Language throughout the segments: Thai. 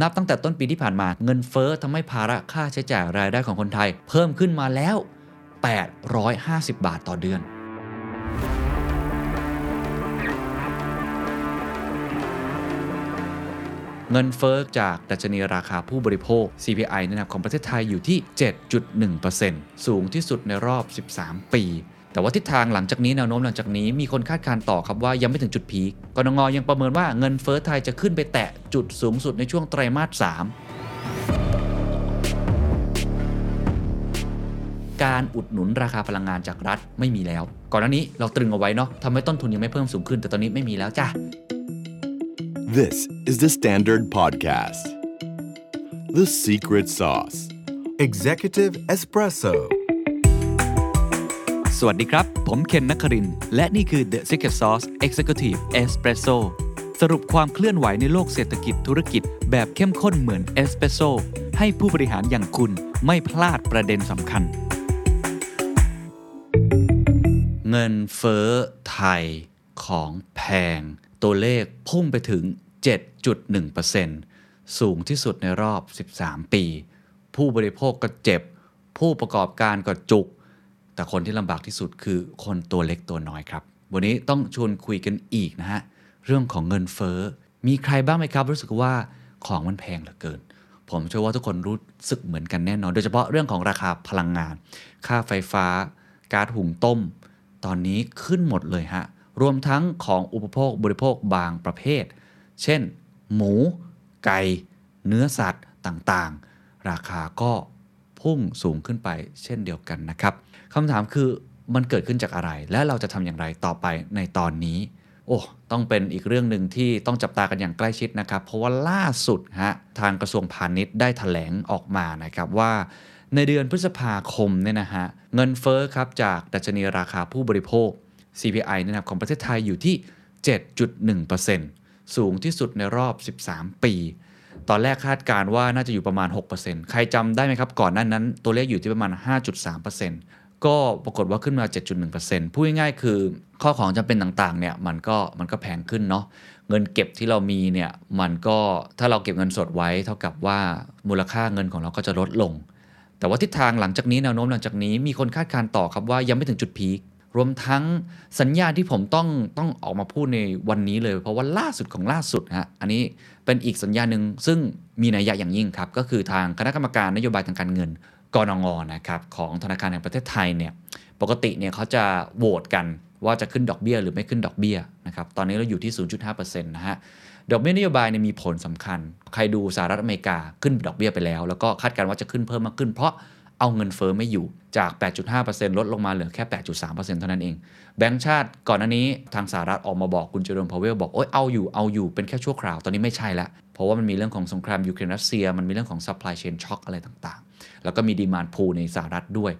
นับตั้งแต่ต้นปีที่ผ่านมาเงินเฟ้อทำให้ภาระค่าใช้จ่ายรายได้ของคนไทย เพิ่มขึ้นมาแล้ว 850 บาทต่อเดือน เงินเฟ้อจากดัชนีราคาผู้บริโภค CPI นะครับของประเทศไทยอยู่ที่ 7.1%สูงที่สุดในรอบ 13 ปี แต่ว่าทิศทางหลังจากนี้แนวโน้มหลังจากนี้มีคนคาดการณ์ต่อครับว่ายังไม่ถึงจุดพีกกนงยังประเมินว่าเงินเฟ้อไทยจะขึ้นไปแตะจุดสูงสุดในช่วงไตรมาส 3 การอุดหนุนราคาพลังงานจากรัฐไม่มีแล้ว ก่อนหน้านี้เราตรึงเอาไว้เนาะทำให้ต้นทุนยังไม่เพิ่มสูงขึ้น แต่ตอนนี้ไม่มีแล้วจ้ะ This is the Standard Podcast. The Secret Sauce. Executive Espresso. สวัสดีครับ ผมเคนนักคริน และนี่คือ The Secret Sauce Executive Espresso สรุปความเคลื่อนไหวในโลกเศรษฐกิจธุรกิจ แบบเข้มข้นเหมือนเอสเปรสโซให้ผู้บริหารอย่างคุณไม่พลาดประเด็นสำคัญ เงินเฟ้อไทยของแพง ตัวเลขพุ่งไปถึง 7.1%สูงที่สุดในรอบ 13 ปี ผู้บริโภคก็เจ็บ ผู้ประกอบการก็จุก แต่คนที่ลำบากที่สุดคือคนตัวเล็กตัวน้อยครับ วันนี้ต้องชวนคุยกันอีกนะฮะ เรื่องของเงินเฟ้อ มีใครบ้างไหมครับ รู้สึกว่าของมันแพงเหลือเกิน ผมเชื่อว่าทุกคนรู้สึกเหมือนกันแน่นอน โดยเฉพาะเรื่องของราคาพลังงาน ค่าไฟฟ้า ก๊าซหุงต้ม ตอนนี้ขึ้นหมดเลยฮะ รวมทั้งของอุปโภคบริโภคบางประเภท เช่น หมู ไก่ เนื้อสัตว์ต่างๆ ราคาก็พุ่งสูงขึ้นไปเช่นเดียวกันนะครับ คำถามคือมันเกิดขึ้นจากอะไร และเราจะทำอย่างไรต่อไปในตอนนี้ โอ้ ต้องเป็นอีกเรื่องหนึ่งที่ต้องจับตากันอย่างใกล้ชิดนะครับ เพราะว่าล่าสุดฮะทางกระทรวงพาณิชย์ได้ถแถลงออกมานะครับว่าในเดือนพฤษภาคมเนี่ยนะฮะเงินเฟ้อครับจากดัชนีราคาผู้บริโภค CPI นะครับของประเทศไทยอยู่ที่ 7.1%สูงที่สุดในรอบ 13 ปี ตอนแรกคาดการว่าน่าจะอยู่ประมาณ 6%ใครจำได้ไหมครับ ก่อนหน้านั้นตัวเลขอยู่ที่ประมาณ 5.3% ก็ปรากฏว่าขึ้นมา 7.1%พูดง่ายๆคือข้อของจำเป็นต่างๆเนี่ยมันก็มันก็แพงขึ้นเนาะเงินเก็บที่เรามีเนี่ยมันก็ถ้าเราเก็บเงินสดไว้ เท่ากับว่ามูลค่าเงินของเราก็จะลดลง แต่ว่าทิศทางหลังจากนี้แนวโน้มหลังจากนี้มีคนคาดการณ์ต่อครับว่ายังไม่ถึงจุดพีครวมทั้งสัญญาณที่ผมต้องต้องออกมาพูดในวันนี้เลย เพราะว่าล่าสุดของล่าสุดฮะอันนี้เป็นอีกสัญญาณหนึ่งซึ่งมีนัยยะอย่างยิ่งครับ ก็คือทางคณะกรรมการนโยบายทางการเงิน กรงนะครับของธนาคารแห่งประเทศไทยเนี่ยปกติเนี่ยเขาจะโหวตกันว่าจะขึ้นดอกเบี้ยหรือไม่ขึ้นดอกเบี้ยนะครับตอนนี้เราอยู่ที่ 0.5%นะฮะดอกเบี้ยนโยบายเนี่ยมีผลสำคัญ ใครดูสหรัฐอเมริกาขึ้นดอกเบี้ยไปแล้ว แล้วก็คาดการณ์ว่าจะขึ้นเพิ่มมากขึ้น เพราะเอาเงินเฟ้อไม่อยู่จาก 8.5%ลดลงมาเหลือแค่ 8.3%เท่านั้นเอง แบงก์ชาติก่อนหน้านี้ทางสหรัฐออกมาบอกคุณเจอโรมพาวเวลบอกโอ้ยเอาอยู่เอาอยู่เป็นแค่ชั่วคราว ตอนนี้ไม่ใช่แล้วเพราะว่ามันมีเรื่องของสงครามยูเครนรัสเซีย มันมีเรื่องของ supply chain shock อะไรต่าง แล้วก็มี demand pull ในสหรัฐด้วย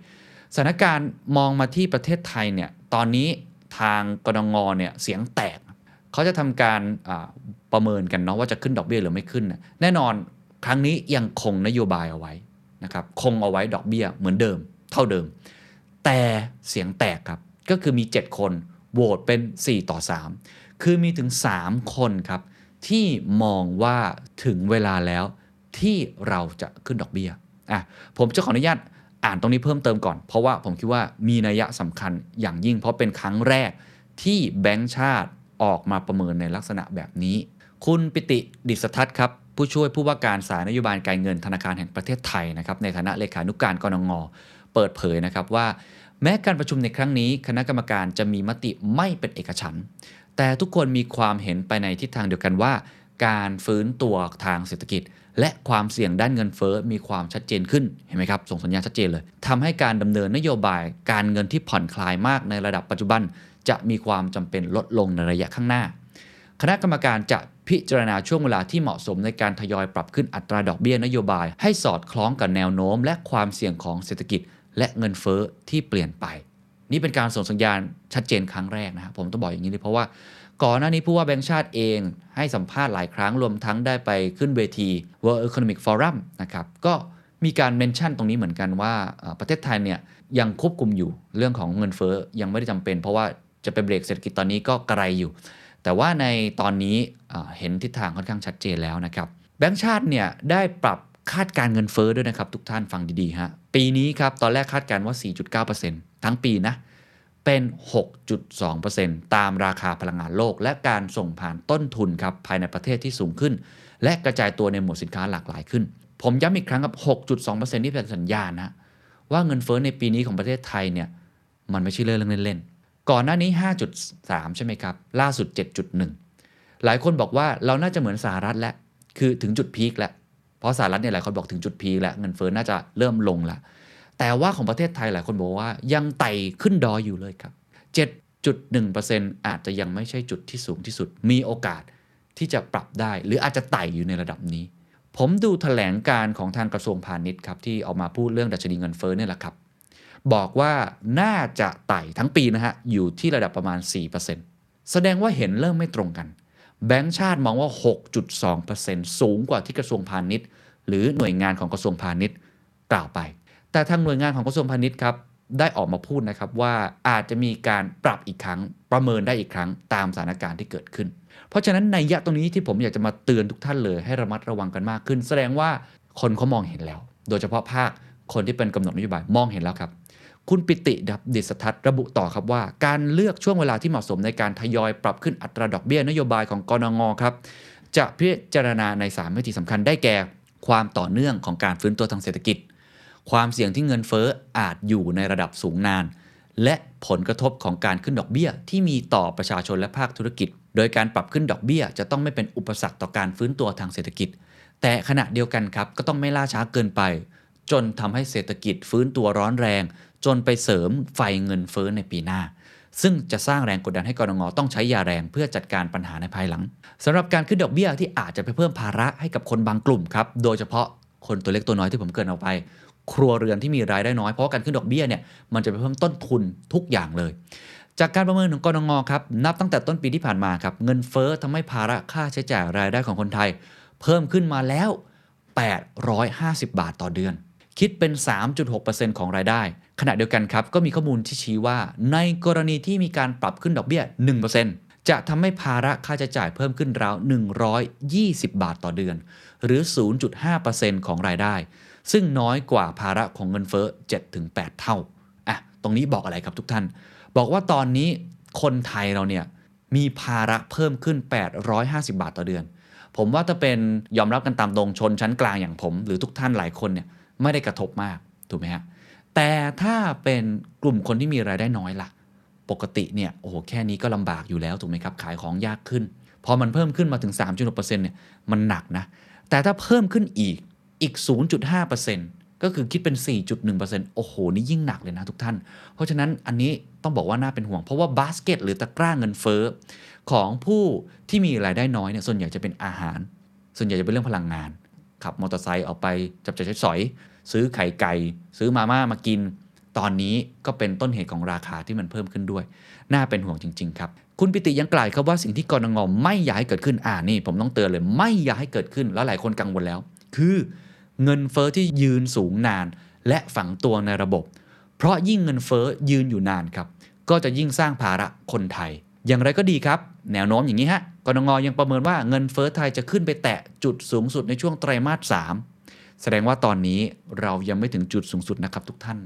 สถานการณ์มองมาที่ประเทศไทยเนี่ยตอนนี้ทางกนง.เนี่ยเสียงแตก เขาจะทำการประเมินกันเนาะว่าจะขึ้นดอกเบี้ยหรือไม่ขึ้น แน่นอนครั้งนี้ยังคงนโยบายเอาไว้นะครับคงเอาไว้ดอกเบี้ยเหมือนเดิม เท่าเดิม แต่เสียงแตกครับก็คือมี 7 คนโหวตเป็น 4 ต่อ 3 คือมีถึง 3 คนครับ ที่มองว่าถึงเวลาแล้วที่เราจะขึ้นดอกเบี้ย อะผมจะขออนุญาตอ่านตรงนี้เพิ่มเติมก่อน เพราะว่าผมคิดว่ามีนัยสำคัญอย่างยิ่ง เพราะเป็นครั้งแรกที่แบงก์ชาติออกมาประเมินในลักษณะแบบนี้ คุณปิติดิษทัศน์ครับผู้ช่วยผู้ว่าการสายนโยบายการเงินธนาคารแห่งประเทศไทยนะครับในฐานะเลขานุกการกรงงเปิดเผยนะครับว่า แม้การประชุมในครั้งนี้ คณะกรรมการจะมีมติไม่เป็นเอกฉันท์แต่ทุกคนมีความเห็นไปในทิศทางเดียวกันว่า การฟื้นตัวทางเศรษฐกิจ และความเสี่ยงด้านเงินเฟ้อมีความชัดเจนขึ้นเห็นไหมครับส่งสัญญาณชัดเจนเลยทำให้การดำเนินนโยบายการเงินที่ผ่อนคลายมากในระดับปัจจุบัน จะมีความจำเป็นลดลงในระยะข้างหน้า คณะกรรมการจะพิจารณาช่วงเวลาที่เหมาะสมในการทยอยปรับขึ้นอัตราดอกเบี้ยนโยบาย ให้สอดคล้องกับแนวโน้ม และความเสี่ยงของเศรษฐกิจ และเงินเฟ้อที่เปลี่ยนไป นี่เป็นการส่งสัญญาณชัดเจนครั้งแรกนะครับผมต้องบอกอย่างนี้เลยเพราะว่า ก่อนหน้านี้ผู้ว่าแบงค์ชาติเองให้สัมภาษณ์หลายครั้งรวมทั้งได้ไปขึ้นเวที World Economic Forum นะครับก็มีการเมนชั่นตรงนี้เหมือนกันว่าประเทศไทยเนี่ยยังควบคุมอยู่เรื่องของเงินเฟ้อยังไม่ได้จำเป็น เพราะว่าจะไปเบรกเศรษฐกิจตอนนี้ก็กระไกลอยู่ แต่ว่าในตอนนี้เห็นทิศทางค่อนข้างชัดเจนแล้วนะครับแบงก์ชาติเนี่ยได้ปรับคาดการเงินเฟ้อด้วยนะครับ ทุกท่านฟังดีๆฮะปีนี้ครับตอนแรกคาดการว่า 4.9%ทั้งปีนะ เป็น 6.2%ตามราคาพลังงานโลก และการส่งผ่านต้นทุนครับภายในประเทศที่สูงขึ้น และกระจายตัวในหมวดสินค้าหลากหลายขึ้น ผมย้ำอีกครั้งครับ 6.2%นี่เป็นสัญญาณนะว่าเงินเฟ้อในปีนี้ของประเทศไทยเนี่ยมันไม่ใช่เรื่องเล่นๆ ก่อนหน้านี้ 5.3 ใช่ไหมครับ ล่าสุด 7.1 หลายคนบอกว่าเราน่าจะเหมือนสหรัฐแล้ว คือถึงจุดพีคแล้ว เพราะสหรัฐเนี่ยหลายคนบอกถึงจุดพีคแล้วเงินเฟ้อน่าจะเริ่มลงแล้ว แต่ว่าของประเทศไทยหลายคนบอกว่ายังไต่ขึ้นดอยอยู่เลยครับ 7.1%อาจจะยังไม่ใช่จุดที่สูงที่สุด มีโอกาสที่จะปรับได้ หรืออาจจะไต่อยู่ในระดับนี้ ผมดูถแถลงการของทางกระทรวงพาณิชย์ครับที่ออกมาพูดเรื่องดัชนีเงินเฟ้อเนี่ยแหละครับ บอกว่าน่าจะไต่ทั้งปีนะฮะอยู่ที่ระดับประมาณ 4%แสดงว่าเห็นเริ่มไม่ตรงกัน แบงก์ชาติมองว่า 6.2%สูงกว่าที่กระทรวงพาณิชย์ หรือหน่วยงานของกระทรวงพาณิชย์กล่าวไป แต่ทางหน่วยงานของกระทรวงพาณิชย์ครับได้ออกมาพูดนะครับว่าอาจจะมีการปรับอีกครั้งประเมินได้อีกครั้งตามสถานการณ์ที่เกิดขึ้น เพราะฉะนั้นในยะตรงนี้ที่ผมอยากจะมาเตือนทุกท่านเลยให้ระมัดระวังกันมากขึ้น แสดงว่าคนเขามองเห็นแล้ว โดยเฉพาะภาคคนที่เป็นกำหนดนโยบายมองเห็นแล้วครับ คุณปิติดับดิษทัศระบุต่อครับว่า การเลือกช่วงเวลาที่เหมาะสมในการทยอยปรับขึ้นอัตราดอกเบี้ยนโยบายของกรงงครับจะพิจารณาใน3มิติสำคัญได้แก่ ความต่อเนื่องของการฟื้นตัวทางเศรษฐกิจ ความเสี่ยงที่เงินเฟ้ออาจอยู่ในระดับสูงนาน และผลกระทบของการขึ้นดอกเบี้ยที่มีต่อประชาชนและภาคธุรกิจ โดยการปรับขึ้นดอกเบี้ยจะต้องไม่เป็นอุปสรรคต่อการฟื้นตัวทางเศรษฐกิจ แต่ขณะเดียวกันครับก็ต้องไม่ล่าช้าเกินไป จนทำให้เศรษฐกิจฟื้นตัวร้อนแรง จนไปเสริมไฟเงินเฟ้อในปีหน้าซึ่งจะสร้างแรงกดดันให้กรงงต้องใช้ยาแรงเพื่อจัดการปัญหาในภายหลังสำหรับการขึ้นดอกเบี้ยที่อาจจะไปเพิ่มภาระให้กับคนบางกลุ่มครับ โดยเฉพาะคนตัวเล็กตัวน้อยที่ผมเกรินเอาไป ครัวเรือนที่มีรายได้น้อย เพราะการขึ้นดอกเบี้ยเนี่ยมันจะไปเพิ่มต้นทุนทุกอย่างเลย จากการประเมินของกรงงครับนับตั้งแต่ต้นปีที่ผ่านมาครับเงินเฟ้อทำให้ภาระค่าใช้จ่ายรายได้ของคนไทย เพิ่มขึ้นมาแล้ว 850 บาทต่อเดือน คิดเป็น 3.6%ของรายได้ ขณะเดียวกันครับก็มีข้อมูลที่ชี้ว่า ในกรณีที่มีการปรับขึ้นดอกเบี้ย 1%จะทำให้ภาระค่าใช้จ่ายเพิ่มขึ้นราว 120 บาทต่อเดือน หรือ 0.5%ของรายได้ ซึ่งน้อยกว่าภาระของเงินเฟ้อ 7-8 เท่าอะตรงนี้บอกอะไรครับทุกท่าน บอกว่าตอนนี้คนไทยเราเนี่ยมีภาระเพิ่มขึ้น 850 บาทต่อเดือน ผมว่าถ้าเป็นยอมรับกันตามตรงชนชั้นกลางอย่างผม หรือทุกท่านหลายคนเนี่ยไม่ได้กระทบมากถูกไหมฮะแต่ถ้าเป็นกลุ่มคนที่มีรายได้น้อยล่ะ ปกติเนี่ยโอ้โหแค่นี้ก็ลำบากอยู่แล้วถูกไหมครับขายของยากขึ้น พอมันเพิ่มขึ้นมาถึง 3.6%เนี่ยมันหนักนะ แต่ถ้าเพิ่มขึ้นอีก อีก 0.5%ก็คือคิดเป็น 4.1%โอ้โห นี่ยิ่งหนักเลยนะทุกท่าน เพราะฉะนั้นอันนี้ต้องบอกว่าน่าเป็นห่วง เพราะว่าบาสเกตหรือตะกร้าเงินเฟ้อของผู้ที่มีรายได้น้อยเนี่ยส่วนใหญ่จะเป็นอาหาร ส่วนใหญ่จะเป็นเรื่องพลังงาน ขับมอเตอร์ไซค์ออกไปจับจ่ายใช้สอย ซื้อไข่ไก่ ซื้อมาม่ามากิน ตอนนี้ก็เป็นต้นเหตุของราคาที่มันเพิ่มขึ้นด้วย น่าเป็นห่วงจริง ๆ ครับ คุณปิติยังกล่าวครับว่าสิ่งที่กรงงไม่อยากให้เกิดขึ้นอ่านี่ ผมต้องเตือนเลยไม่อยากให้เกิดขึ้นแล้วหลายคนกังวลแล้ว คือ เงินเฟอ้อที่ยืนสูงนาน และฝังตัวในระบบ เพราะยิ่งเงินเฟอ้อยืนอยู่นานครับ ก็จะยิ่งสร้างภาระคนไทย อย่างไรก็ดีครับ แนวโน้มอย่างนี้ฮะกรงงยังประเมินว่าเงินเฟอ้อไทยจะขึ้นไปแตะจุดสูงสุดในช่วงไตรมาส 3 แสดงว่าตอนนี้เรายังไม่ถึงจุดสูงสุดนะครับทุกท่าน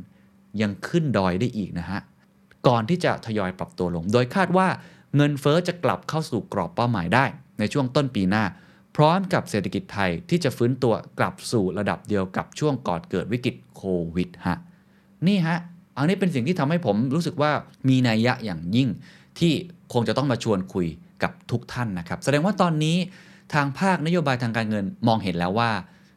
ยังขึ้นดอยได้อีกนะฮะ ก่อนที่จะทยอยปรับตัวลง โดยคาดว่าเงินเฟอ้อจะกลับเข้าสู่กรอบเป้าหมายได้ในช่วงต้นปีหน้า พร้อมกับเศรษฐกิจไทยที่จะฟื้นตัวกลับสู่ระดับเดียวกับช่วงก่อนเกิดวิกฤตโควิดฮะนี่ฮะอันนี้เป็นสิ่งที่ทำให้ผมรู้สึกว่ามีนัยยะอย่างยิ่ง ที่คงจะต้องมาชวนคุยกับทุกท่านนะครับ แสดงว่าตอนนี้ทางภาคนโยบายทางการเงินมองเห็นแล้วว่า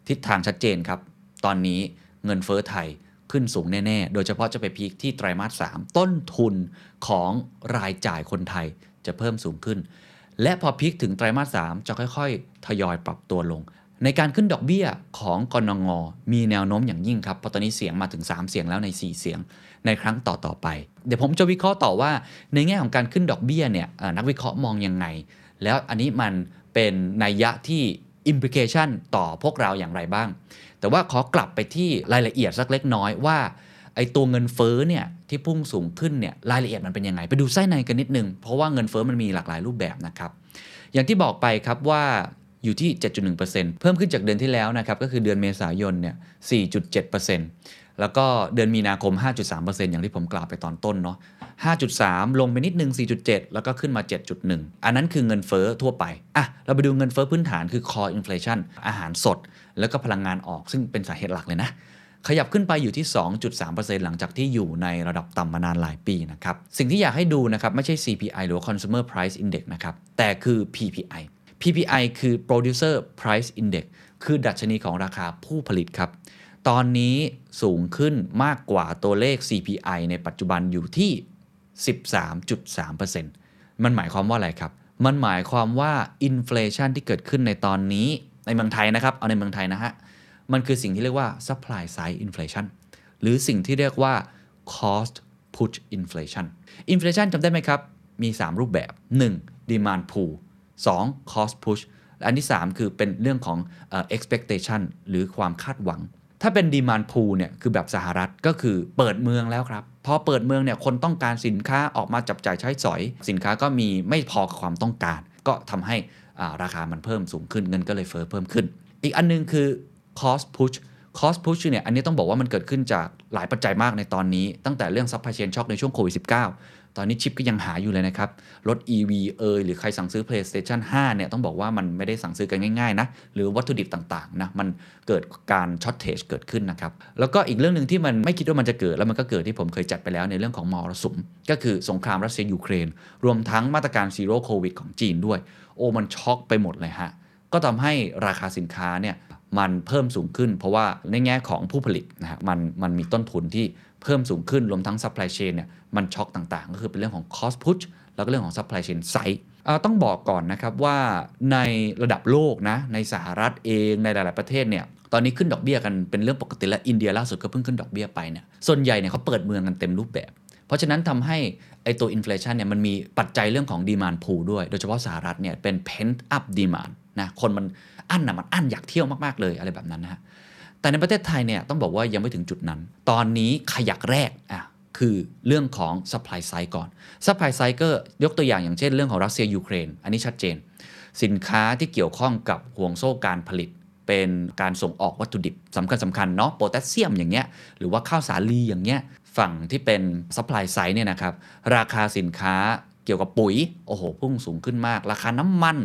ทิศทางชัดเจนครับ ตอนนี้เงินเฟ้อไทยขึ้นสูงแน่ ๆ โดยเฉพาะจะไปพีคที่ไตรมาส 3 ต้นทุนของรายจ่ายคนไทยจะเพิ่มสูงขึ้น และพอพีคถึงไตรมาสส3จะค่อยๆ ทยอยปรับตัวลง ในการขึ้นดอกเบี้ยของกนงมีแนวโน้มอย่างยิ่งครับเพราะตอนนี้เสียงมาถึง 3 เสียงแล้วใน 4 เสียงในครั้งต่อๆไป เดี๋ยวผมจะวิเคราะห์ต่อว่า ในแง่ของการขึ้นดอกเบี้ยเนี่ยนักวิเคราะห์มองยังไง แล้วอันนี้มันเป็นนัยยะที่ implication ต่อพวกเราอย่างไรบ้าง แต่ว่าขอกลับไปที่รายละเอียดสักเล็กน้อยว่าไอ้ตัวเงินเฟ้อเนี่ย ที่พุ่งสูงขึ้นเนี่ยรายละเอียดมันเป็นยังไง ไปดูไส้ในกันนิดนึง เพราะว่าเงินเฟ้อมันมีหลากหลายรูปแบบนะครับอย่างที่บอกไปครับว่าอยู่ที่ 7.1%เพิ่มขึ้นจากเดือนที่แล้วนะครับก็คือเดือนเมษายนเนี่ย 4.7%แล้วก็เดือนมีนาคม 5.3%อย่างที่ผมกล่าวไปตอนต้นเนาะ 5.3 ลงไปนิดนึง 4.7 แล้วก็ขึ้นมา 7.1 อันนั้นคือเงินเฟ้อทั่วไป อะ เราไปดูเงินเฟ้อพื้นฐานคือ core inflation อาหารสด แล้วก็พลังงานออกซึ่งเป็นสาเหตุหลักเลยนะ ขยับขึ้นไปอยู่ที่ 2.3%หลังจากที่อยู่ในระดับต่ำมานานหลายปีนะครับ สิ่งที่อยากให้ดูนะครับ ไม่ใช่ CPI หรือ Consumer Price Index นะครับ แต่คือ PPI PPI คือ Producer Price Index คือดัชนีของราคาผู้ผลิตครับ ตอนนี้สูงขึ้นมากกว่าตัวเลข CPI ในปัจจุบันอยู่ที่ 13.3%มันหมายความว่าอะไรครับ มันหมายความว่าอินฟล t i o n ที่เกิดขึ้นในตอนนี้ในเมืองไทยนะครับ เอาในเมืองไทยนะฮะ มันคือสิ่งที่เรียกว่า supply side inflation หรือสิ่งที่เรียกว่า cost push inflation inflation จำได้ไหมครับ มี 3 รูปแบบ 1. demand pull 2. cost push อันที่ 3 คือเป็นเรื่องของ expectation หรือความคาดหวัง ถ้าเป็น demand pull เนี่ยคือแบบสหรัฐก็คือเปิดเมืองแล้วครับ พอเปิดเมืองเนี่ยคนต้องการสินค้าออกมาจับจ่ายใช้สอย สินค้าก็มีไม่พอกับความต้องการ ก็ทำให้ราคามันเพิ่มสูงขึ้นเงินก็เลยเฟ้อเพิ่มขึ้น อีกอันนึงคือ cost push cost push เนี่ยอันนี้ต้องบอกว่ามันเกิดขึ้นจากหลายปัจจัยมากในตอนนี้ ตั้งแต่เรื่อง supply chain shock ในช่วงโควิด -19 ตอนนี้ชิปก็ยังหาอยู่เลยนะครับ รถ EV เอ่ยหรือใครสั่งซื้อ PlayStation 5 เนี่ยต้องบอกว่ามันไม่ได้สั่งซื้อกันง่ายๆนะ หรือวัตถุดิบต่างๆนะมันเกิดการ shortage เกิดขึ้นนะครับ แล้วก็อีกเรื่องหนึ่งที่มันไม่คิดว่ามันจะเกิดแล้วมันก็เกิดที่ผมเคยจัดไปแล้วในเรื่องของมรสุม ก็คือสงครามรัสเซียยูเครน รวมทั้งมาตรการ Zero COVID ของจีนด้วย โอ้มันช็อกไปหมดเลยฮะก็ทำให้ราคาสินค้าเนี่ย มันเพิ่มสูงขึ้น เพราะว่าในแง่ของผู้ผลิตนะฮะมันมันมีต้นทุนที่เพิ่มสูงขึ้นรวมทั้ง supply chain เนี่ยมันช็อกต่างๆ ก็คือเป็นเรื่องของ cost push แล้วก็เรื่องของ supply chain side ต้องบอกก่อนนะครับว่าในระดับโลกนะในสหรัฐเองในหลาย ๆประเทศเนี่ยตอนนี้ขึ้นดอกเบี้ยกันเป็นเรื่องปกติและอินเดียล่าสุดก็เพิ่งขึ้นดอกเบี้ยไปเนี่ยส่วนใหญ่เนี่ยเขาเปิดเมืองกันเต็มรูปแบบ เพราะฉะนั้นทำให้ไอตัว inflation เนี่ยมันมีปัจจัยเรื่องของ demand pull ด้วย โดยเฉพาะสหรัฐเนี่ยเป็น pent up demand นะคนมัน อั้นนะมันอั้นอยากเที่ยวมากๆเลยอะไรแบบนั้นนะฮะแต่ในประเทศไทยเนี่ยต้องบอกว่ายังไม่ถึงจุดนั้น ตอนนี้ขยักแรกอะคือเรื่องของ supply side ก่อน supply side ก็ยกตัวอย่างอย่างเช่นเรื่องของรัสเซียยูเครน อันนี้ชัดเจน สินค้าที่เกี่ยวข้องกับห่วงโซ่การผลิต เป็นการส่งออกวัตถุดิบสำคัญสำคัญเนาะโพแทสเซียมอย่างเงี้ยหรือว่าข้าวสาลีอย่างเงี้ยฝั่งที่เป็น supply side เนี่ยนะครับราคาสินค้าเกี่ยวกับปุ๋ย โอ้โห พุ่งสูงขึ้นมาก ราคาน้ำมัน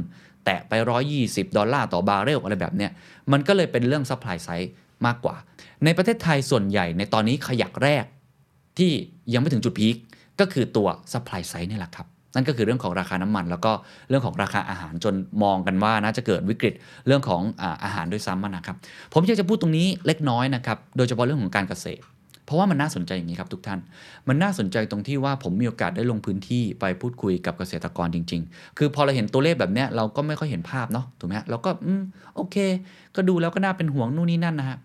แตะไป 120 ดอลลาร์ต่อบาร์เรลอะไรแบบเนี้ยมันก็เลยเป็นเรื่อง supply side มากกว่า ในประเทศไทยส่วนใหญ่ในตอนนี้ขยักแรกที่ยังไม่ถึงจุดพีคก็คือตัว supply side นี่แหละครับ นั่นก็คือเรื่องของราคาน้ำมัน แล้วก็เรื่องของราคาอาหารจนมองกันว่าน่าจะเกิดวิกฤตเรื่องของอาอาหารด้วยซ้ำนะครับ ผมอยากจะพูดตรงนี้เล็กน้อยนะครับ โดยเฉพาะเรื่องของการเกษตร เพราะว่ามันน่าสนใจอย่างนี้ครับทุกท่าน มันน่าสนใจตรงที่ว่าผมมีโอกาสได้ลงพื้นที่ไปพูดคุยกับเกษตรกรจริง ๆ คือพอเราเห็นตัวเลขแบบเนี้ยเราก็ไม่ค่อยเห็นภาพเนาะถูกไหมฮะเราก็อืมโอเค ก็ดูแล้วก็น่าเป็นห่วงนู่นนี่นั่นนะฮะ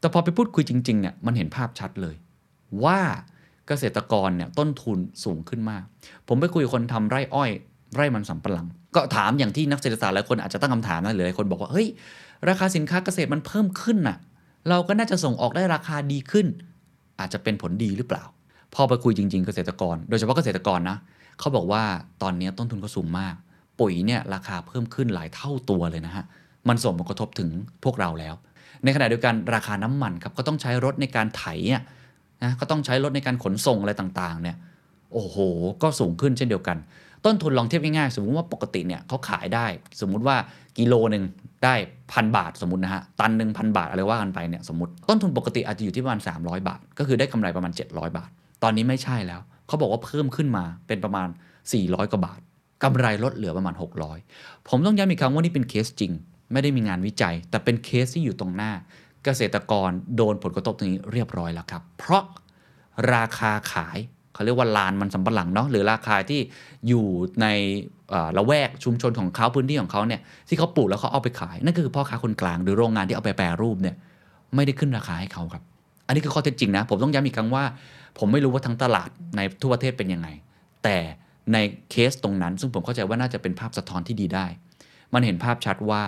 แต่พอไปพูดคุยจริงๆเนี่ยมันเห็นภาพชัดเลย ว่าเกษตรกรเนี่ยต้นทุนสูงขึ้นมาก ผมไปคุยกับคนทำไร่อ้อย ไร่มันสำปะหลัง ก็ถามอย่างที่นักเศรษฐศาสตร์หลายคนอาจจะตั้งคำถามนะหรือหลายคนบอกว่าเฮ้ยราคาสินค้าเกษตรมันเพิ่มขึ้นน่ะ เราก็น่าจะส่งออกได้ราคาดีขึ้น อาจจะเป็นผลดีหรือเปล่า พอไปคุยจริง ๆ เกษตรกร โดยเฉพาะเกษตรกรนะเขาบอกว่าตอนนี้ต้นทุนเขาสูงมาก ปุ๋ยเนี่ยราคาเพิ่มขึ้นหลายเท่าตัวเลยนะฮะมันส่งผลกระทบถึงพวกเราแล้ว ในขณะเดียวกันราคาน้ำมันครับก็ต้องใช้รถในการไถอ่ยนะก็ต้องใช้รถในการขนส่งอะไรต่างๆเนี่ยโอ้โห ก็สูงขึ้นเช่นเดียวกัน ต้นทุนลองเทียบง่ายๆ สมมุติว่าปกติเนี่ยเขาขายได้ สมมุติว่ากิโลหนึ่งได้พันบาทสมมตินะฮะ ตันหนึ่งพันบาทอะไรว่ากันไปเนี่ยสมมติต้นทุนปกติอาจจะอยู่ที่ประมาณ 300 บาท ก็คือได้กำไรประมาณ 700 บาท ตอนนี้ไม่ใช่แล้ว เขาบอกว่าเพิ่มขึ้นมาเป็นประมาณ 400 กว่าบาทกำไรลดเหลือประมาณ 600 ผมต้องย้ำอีกครั้งว่านี่เป็นเคสจริง ไม่ได้มีงานวิจัย แต่เป็นเคสที่อยู่ตรงหน้า เกษตรกรโดนผลกระทบตรงนี้เรียบร้อยแล้วครับ เพราะราคาขาย เขาเรียกว่าลานมันสำปะหลังเนาะหรือราคาที่อยู่ในละแวกชุมชนของเขาพื้นที่ของเขาเนี่ยที่เขาปลูกแล้วเขาเอาไปขาย นั่นก็คือพ่อค้าคนกลางหรือโรงงานที่เอาไปแปรรูปเนี่ยไม่ได้ขึ้นราคาให้เขาครับ อันนี้คือข้อเท็จจริงนะ ผมต้องย้ำอีกครั้งว่า ผมไม่รู้ว่าทั้งตลาดในทั่วประเทศเป็นยังไง แต่ในเคสตรงนั้น ซึ่งผมเข้าใจว่าน่าจะเป็นภาพสะท้อนที่ดีได้ มันเห็นภาพชัดว่า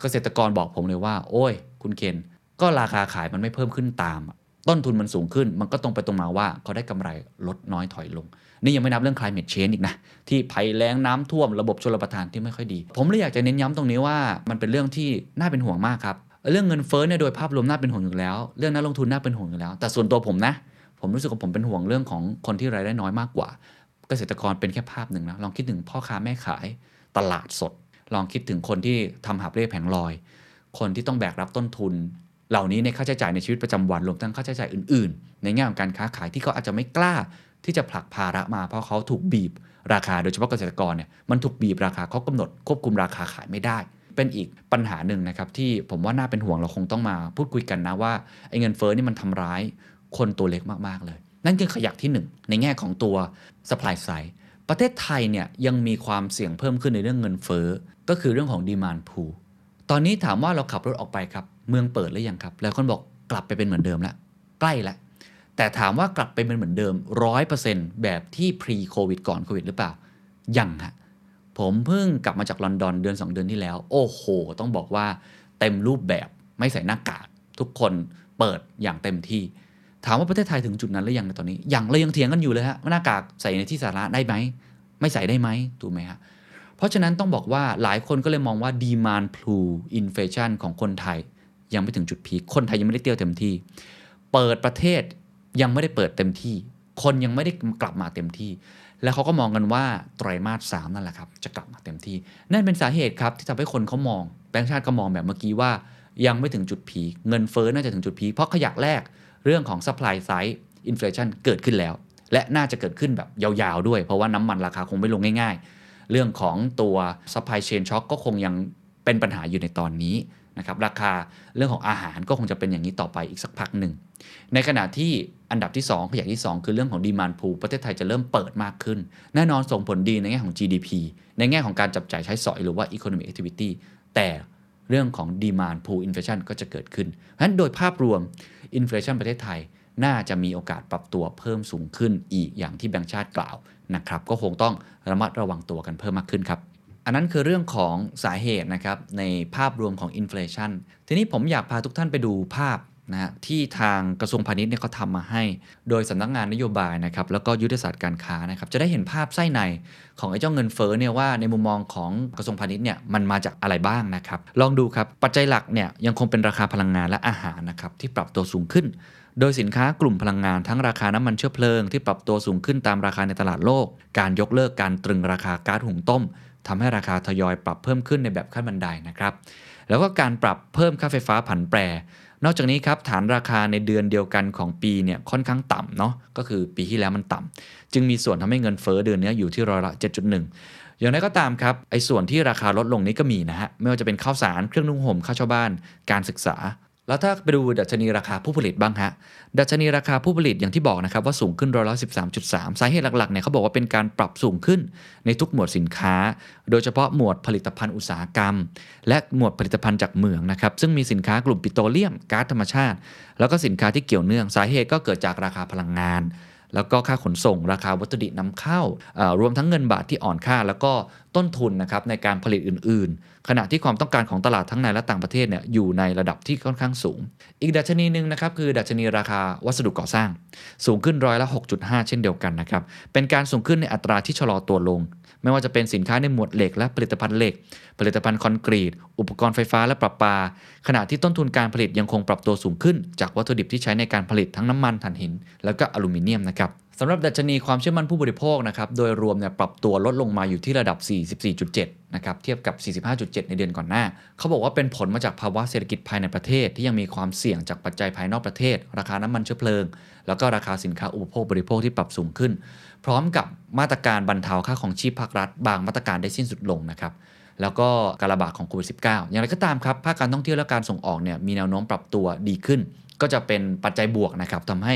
เกษตรกรบอกผมเลยว่า โอ้ย คุณเคนก็ราคาขายมันไม่เพิ่มขึ้นตาม ต้นทุนมันสูงขึ้น มันก็ตรงไปตรงมาว่าเขาได้กำไรลดน้อยถอยลง นี่ยังไม่นับเรื่อง climate change อีกนะ ที่ภัยแล้งน้ำท่วมระบบชลประทานที่ไม่ค่อยดี ผมเลยอยากจะเน้นย้ำตรงนี้ว่ามันเป็นเรื่องที่น่าเป็นห่วงมากครับ เรื่องเงินเฟ้อเนี่ยโดยภาพรวมน่าเป็นห่วงอยู่แล้ว เรื่องนักลงทุนน่าเป็นห่วงอยู่แล้ว แต่ส่วนตัวผมนะ ผมรู้สึกว่าผมเป็นห่วงเรื่องของคนที่รายได้น้อยมากกว่า เกษตรกรเป็นแค่ภาพหนึ่งนะลองคิดถึงพ่อค้าแม่ขายตลาดสด ลองคิดถึงคนที่ทำหาบเร่แผงลอย คนที่ต้องแบกรับต้นทุน เหล่านี้ในค่าใช้จ่ายในชีวิตประจำวันรวมทั้งค่าใช้จ่ายอื่นๆ ในแง่ของการค้าขายที่เขาอาจจะไม่กล้าที่จะผลักภาระมาเพราะเขาถูกบีบราคาโดยเฉพาะเกษตรกรเนี่ยมันถูกบีบราคาเขากำหนดควบคุมราคาขายไม่ได้ เป็นอีกปัญหาหนึ่งนะครับที่ผมว่าน่าเป็นห่วงเราคงต้องมาพูดคุยกันนะว่าไอ้เงินเฟ้อนี่มันทำร้ายคนตัวเล็กมากๆเลย นั่นคือขยักที่หนึ่งในแง่ของตัว supply side ประเทศไทยเนี่ยยังมีความเสี่ยงเพิ่มขึ้นในเรื่องเงินเฟ้อก็คือเรื่องของ demand pool ตอนนี้ถามว่าเราขับรถออกไปครับ เมืองเปิดหรือยังครับ แล้วคนบอกกลับไปเป็นเหมือนเดิมแล้วใกล้แล้วแต่ถามว่ากลับไปเป็นเหมือนเดิม100%แบบที่ pre covid ก่อนโควิดหรือเปล่า ยังฮะผมเพิ่งกลับมาจากลอนดอนเดือน 2 เดือนที่แล้ว โอ้โห ต้องบอกว่าเต็มรูปแบบไม่ใส่หน้ากาก ทุกคนเปิดอย่างเต็มที่ ถามว่าประเทศไทยถึงจุดนั้นหรือยังในตอนนี้ยังเรายังเถียงกันอยู่เลยฮะว่าหน้ากากใส่ในที่สาธารณะได้ไหมไม่ใส่ได้ไหมถูกไหมฮะ เพราะฉะนั้นต้องบอกว่าหลายคนก็เลยมองว่า demand pool inflation ของคนไทย ยังไม่ถึงจุดพีคคนไทยยังไม่ได้เตี้ยวเต็มที่ เปิดประเทศยังไม่ได้เปิดเต็มที่ คนยังไม่ได้กลับมาเต็มที่ แล้วเขาก็มองกันว่าไตรมาสสามนั่นแหละครับ จะกลับมาเต็มที่ นั่นเป็นสาเหตุครับที่ทำให้คนเขามองแบงก์ชาติก็มองแบบเมื่อกี้ว่า ยังไม่ถึงจุดพีคเงินเฟ้อน่าจะถึงจุดพีคเพราะขยักแรกเรื่องของ supply side inflation เกิดขึ้นแล้ว และน่าจะเกิดขึ้นแบบยาวๆด้วย เพราะว่าน้ำมันราคาคงไม่ลงง่ายๆ เรื่องของตัว supply chain shock ก็คงยังเป็นปัญหาอยู่ในตอนนี้นะครับราคาเรื่องของอาหารก็คงจะเป็นอย่างนี้ต่อไปอีกสักพักหนึ่ง ในขณะที่อันดับที่ 2 ขยักที่ 2 คือเรื่องของ demand pool ประเทศไทยจะเริ่มเปิดมากขึ้น แน่นอนส่งผลดีในแง่ของ GDP ในแง่ของการจับจ่ายใช้สอยหรือว่า economic activity แต่เรื่องของ demand pool inflation ก็จะเกิดขึ้น เพราะฉะนั้นโดยภาพรวม inflation ประเทศไทยน่าจะมีโอกาสปรับตัวเพิ่มสูงขึ้นอีกอย่างที่แบงก์ชาติกล่าวนะครับก็คงต้องระมัดระวังตัวกันเพิ่มมากขึ้นครับ อันนั้นคือเรื่องของสาเหตุนะครับในภาพรวมของอินฟล t ชันทีนี้ผมอยากพาทุกท่านไปดูภาพนะฮะที่ทางกระทรวงพาณิชย์เนี่ยเขาทำมาให้ โดยสำนักงานนโยบายนะครับแล้วก็ยุทธศาสตร์การค้านะครับจะได้เห็นภาพไส้ในของไอ้เจ้าเงินเฟ้อเนี่ยว่าในมุมมองของกระทรวงพาณิชย์เนี่ยมันมาจากอะไรบ้างนะครับ ลองดูครับปัจจัยหลักเนี่ยยังคงเป็นราคาพลังงานและอาหารนะครับที่ปรับตัวสูงขึ้น โดยสินค้ากลุ่มพลังงานทั้งราคาน้ำมันเชื้อเพลิงที่ปรับตัวสูงขึ้นตามราคาในตลาดโลก การยกเลิกการตรึงราคาก๊าซหุงต้มทำให้ราคาทยอยปรับเพิ่มขึ้นในแบบขั้นบันไดนะครับ แล้วก็การปรับเพิ่มค่าไฟฟ้าผันแปร นอกจากนี้ครับฐานราคาในเดือนเดียวกันของปีเนี่ยค่อนข้างต่ำเนาะก็คือปีที่แล้วมันต่ำจึงมีส่วนทำให้เงินเฟ้อเดือนนี้อยู่ที่ร้อยละ 7.1 อย่างไรก็ตามครับไอ้ส่วนที่ราคาลดลงนี้ก็มีนะฮะไม่ว่าจะเป็นข้าวสารเครื่องนุ่งห่มค่าเช่าบ้าน การศึกษา แล้วถ้าไปดูดัชนีราคาผู้ผลิตบ้างฮะ ดัชนีราคาผู้ผลิตอย่างที่บอกนะครับว่าสูงขึ้นร้อยละ13.3 สาเหตุหลักๆเนี่ยเขาบอกว่าเป็นการปรับสูงขึ้นในทุกหมวดสินค้า โดยเฉพาะหมวดผลิตภัณฑ์อุตสาหกรรม และหมวดผลิตภัณฑ์จากเหมืองนะครับ ซึ่งมีสินค้ากลุ่มปิโตรเลียมก๊าซธรรมชาติ แล้วก็สินค้าที่เกี่ยวเนื่อง สาเหตุก็เกิดจากราคาพลังงาน แล้วก็ค่าขนส่งราคาวัตถุดิบนำเข้ารวมทั้งเงินบาทที่อ่อนค่า แล้วก็ต้นทุนนะครับในการผลิตอื่น ๆ ขณะที่ความต้องการของตลาดทั้งในและต่างประเทศเนี่ยอยู่ในระดับที่ค่อนข้างสูง อีกดัชนีหนึ่งนะครับคือดัชนีราคาวัสดุก่อสร้าง สูงขึ้นร้อยละ 6.5 เช่นเดียวกันนะครับเป็นการสูงขึ้นในอัตราที่ชะลอตัวลง ไม่ว่าจะเป็นสินค้าในหมวดเหล็กและผลิตภัณฑ์เหล็ก ผลิตภัณฑ์คอนกรีต อุปกรณ์ไฟฟ้าและประปา ขณะที่ต้นทุนการผลิตยังคงปรับตัวสูงขึ้น จากวัตถุดิบที่ใช้ในการผลิตทั้งน้ำมันถ่านหิน แล้วก็อลูมิเนียมนะครับสำหรับดัชนีความเชื่อมั่นผู้บริโภคนะครับ โดยรวมเนี่ยปรับตัวลดลงมาอยู่ที่ระดับ 44.7 นะครับ เทียบกับ 45.7 ในเดือนก่อนหน้า เขาบอกว่าเป็นผลมาจากภาวะเศรษฐกิจภายในประเทศที่ยังมีความเสี่ยงจากปัจจัยภายนอกประเทศ ราคาน้ำมันเชื้อเพลิง แล้วก็ราคาสินค้าอุปโภคบริโภคที่ปรับสูงขึ้น พร้อมกับมาตรการบรรเทาค่าของชีพภาครัฐ บางมาตรการได้สิ้นสุดลงนะครับแล้วก็การระบาดของโควิด -19 อย่างไรก็ตามครับภาคการท่องเที่ยวและการส่งออกเนี่ยมีแนวโน้มปรับตัวดีขึ้น ก็จะเป็นปัจจัยบวกนะครับทำให้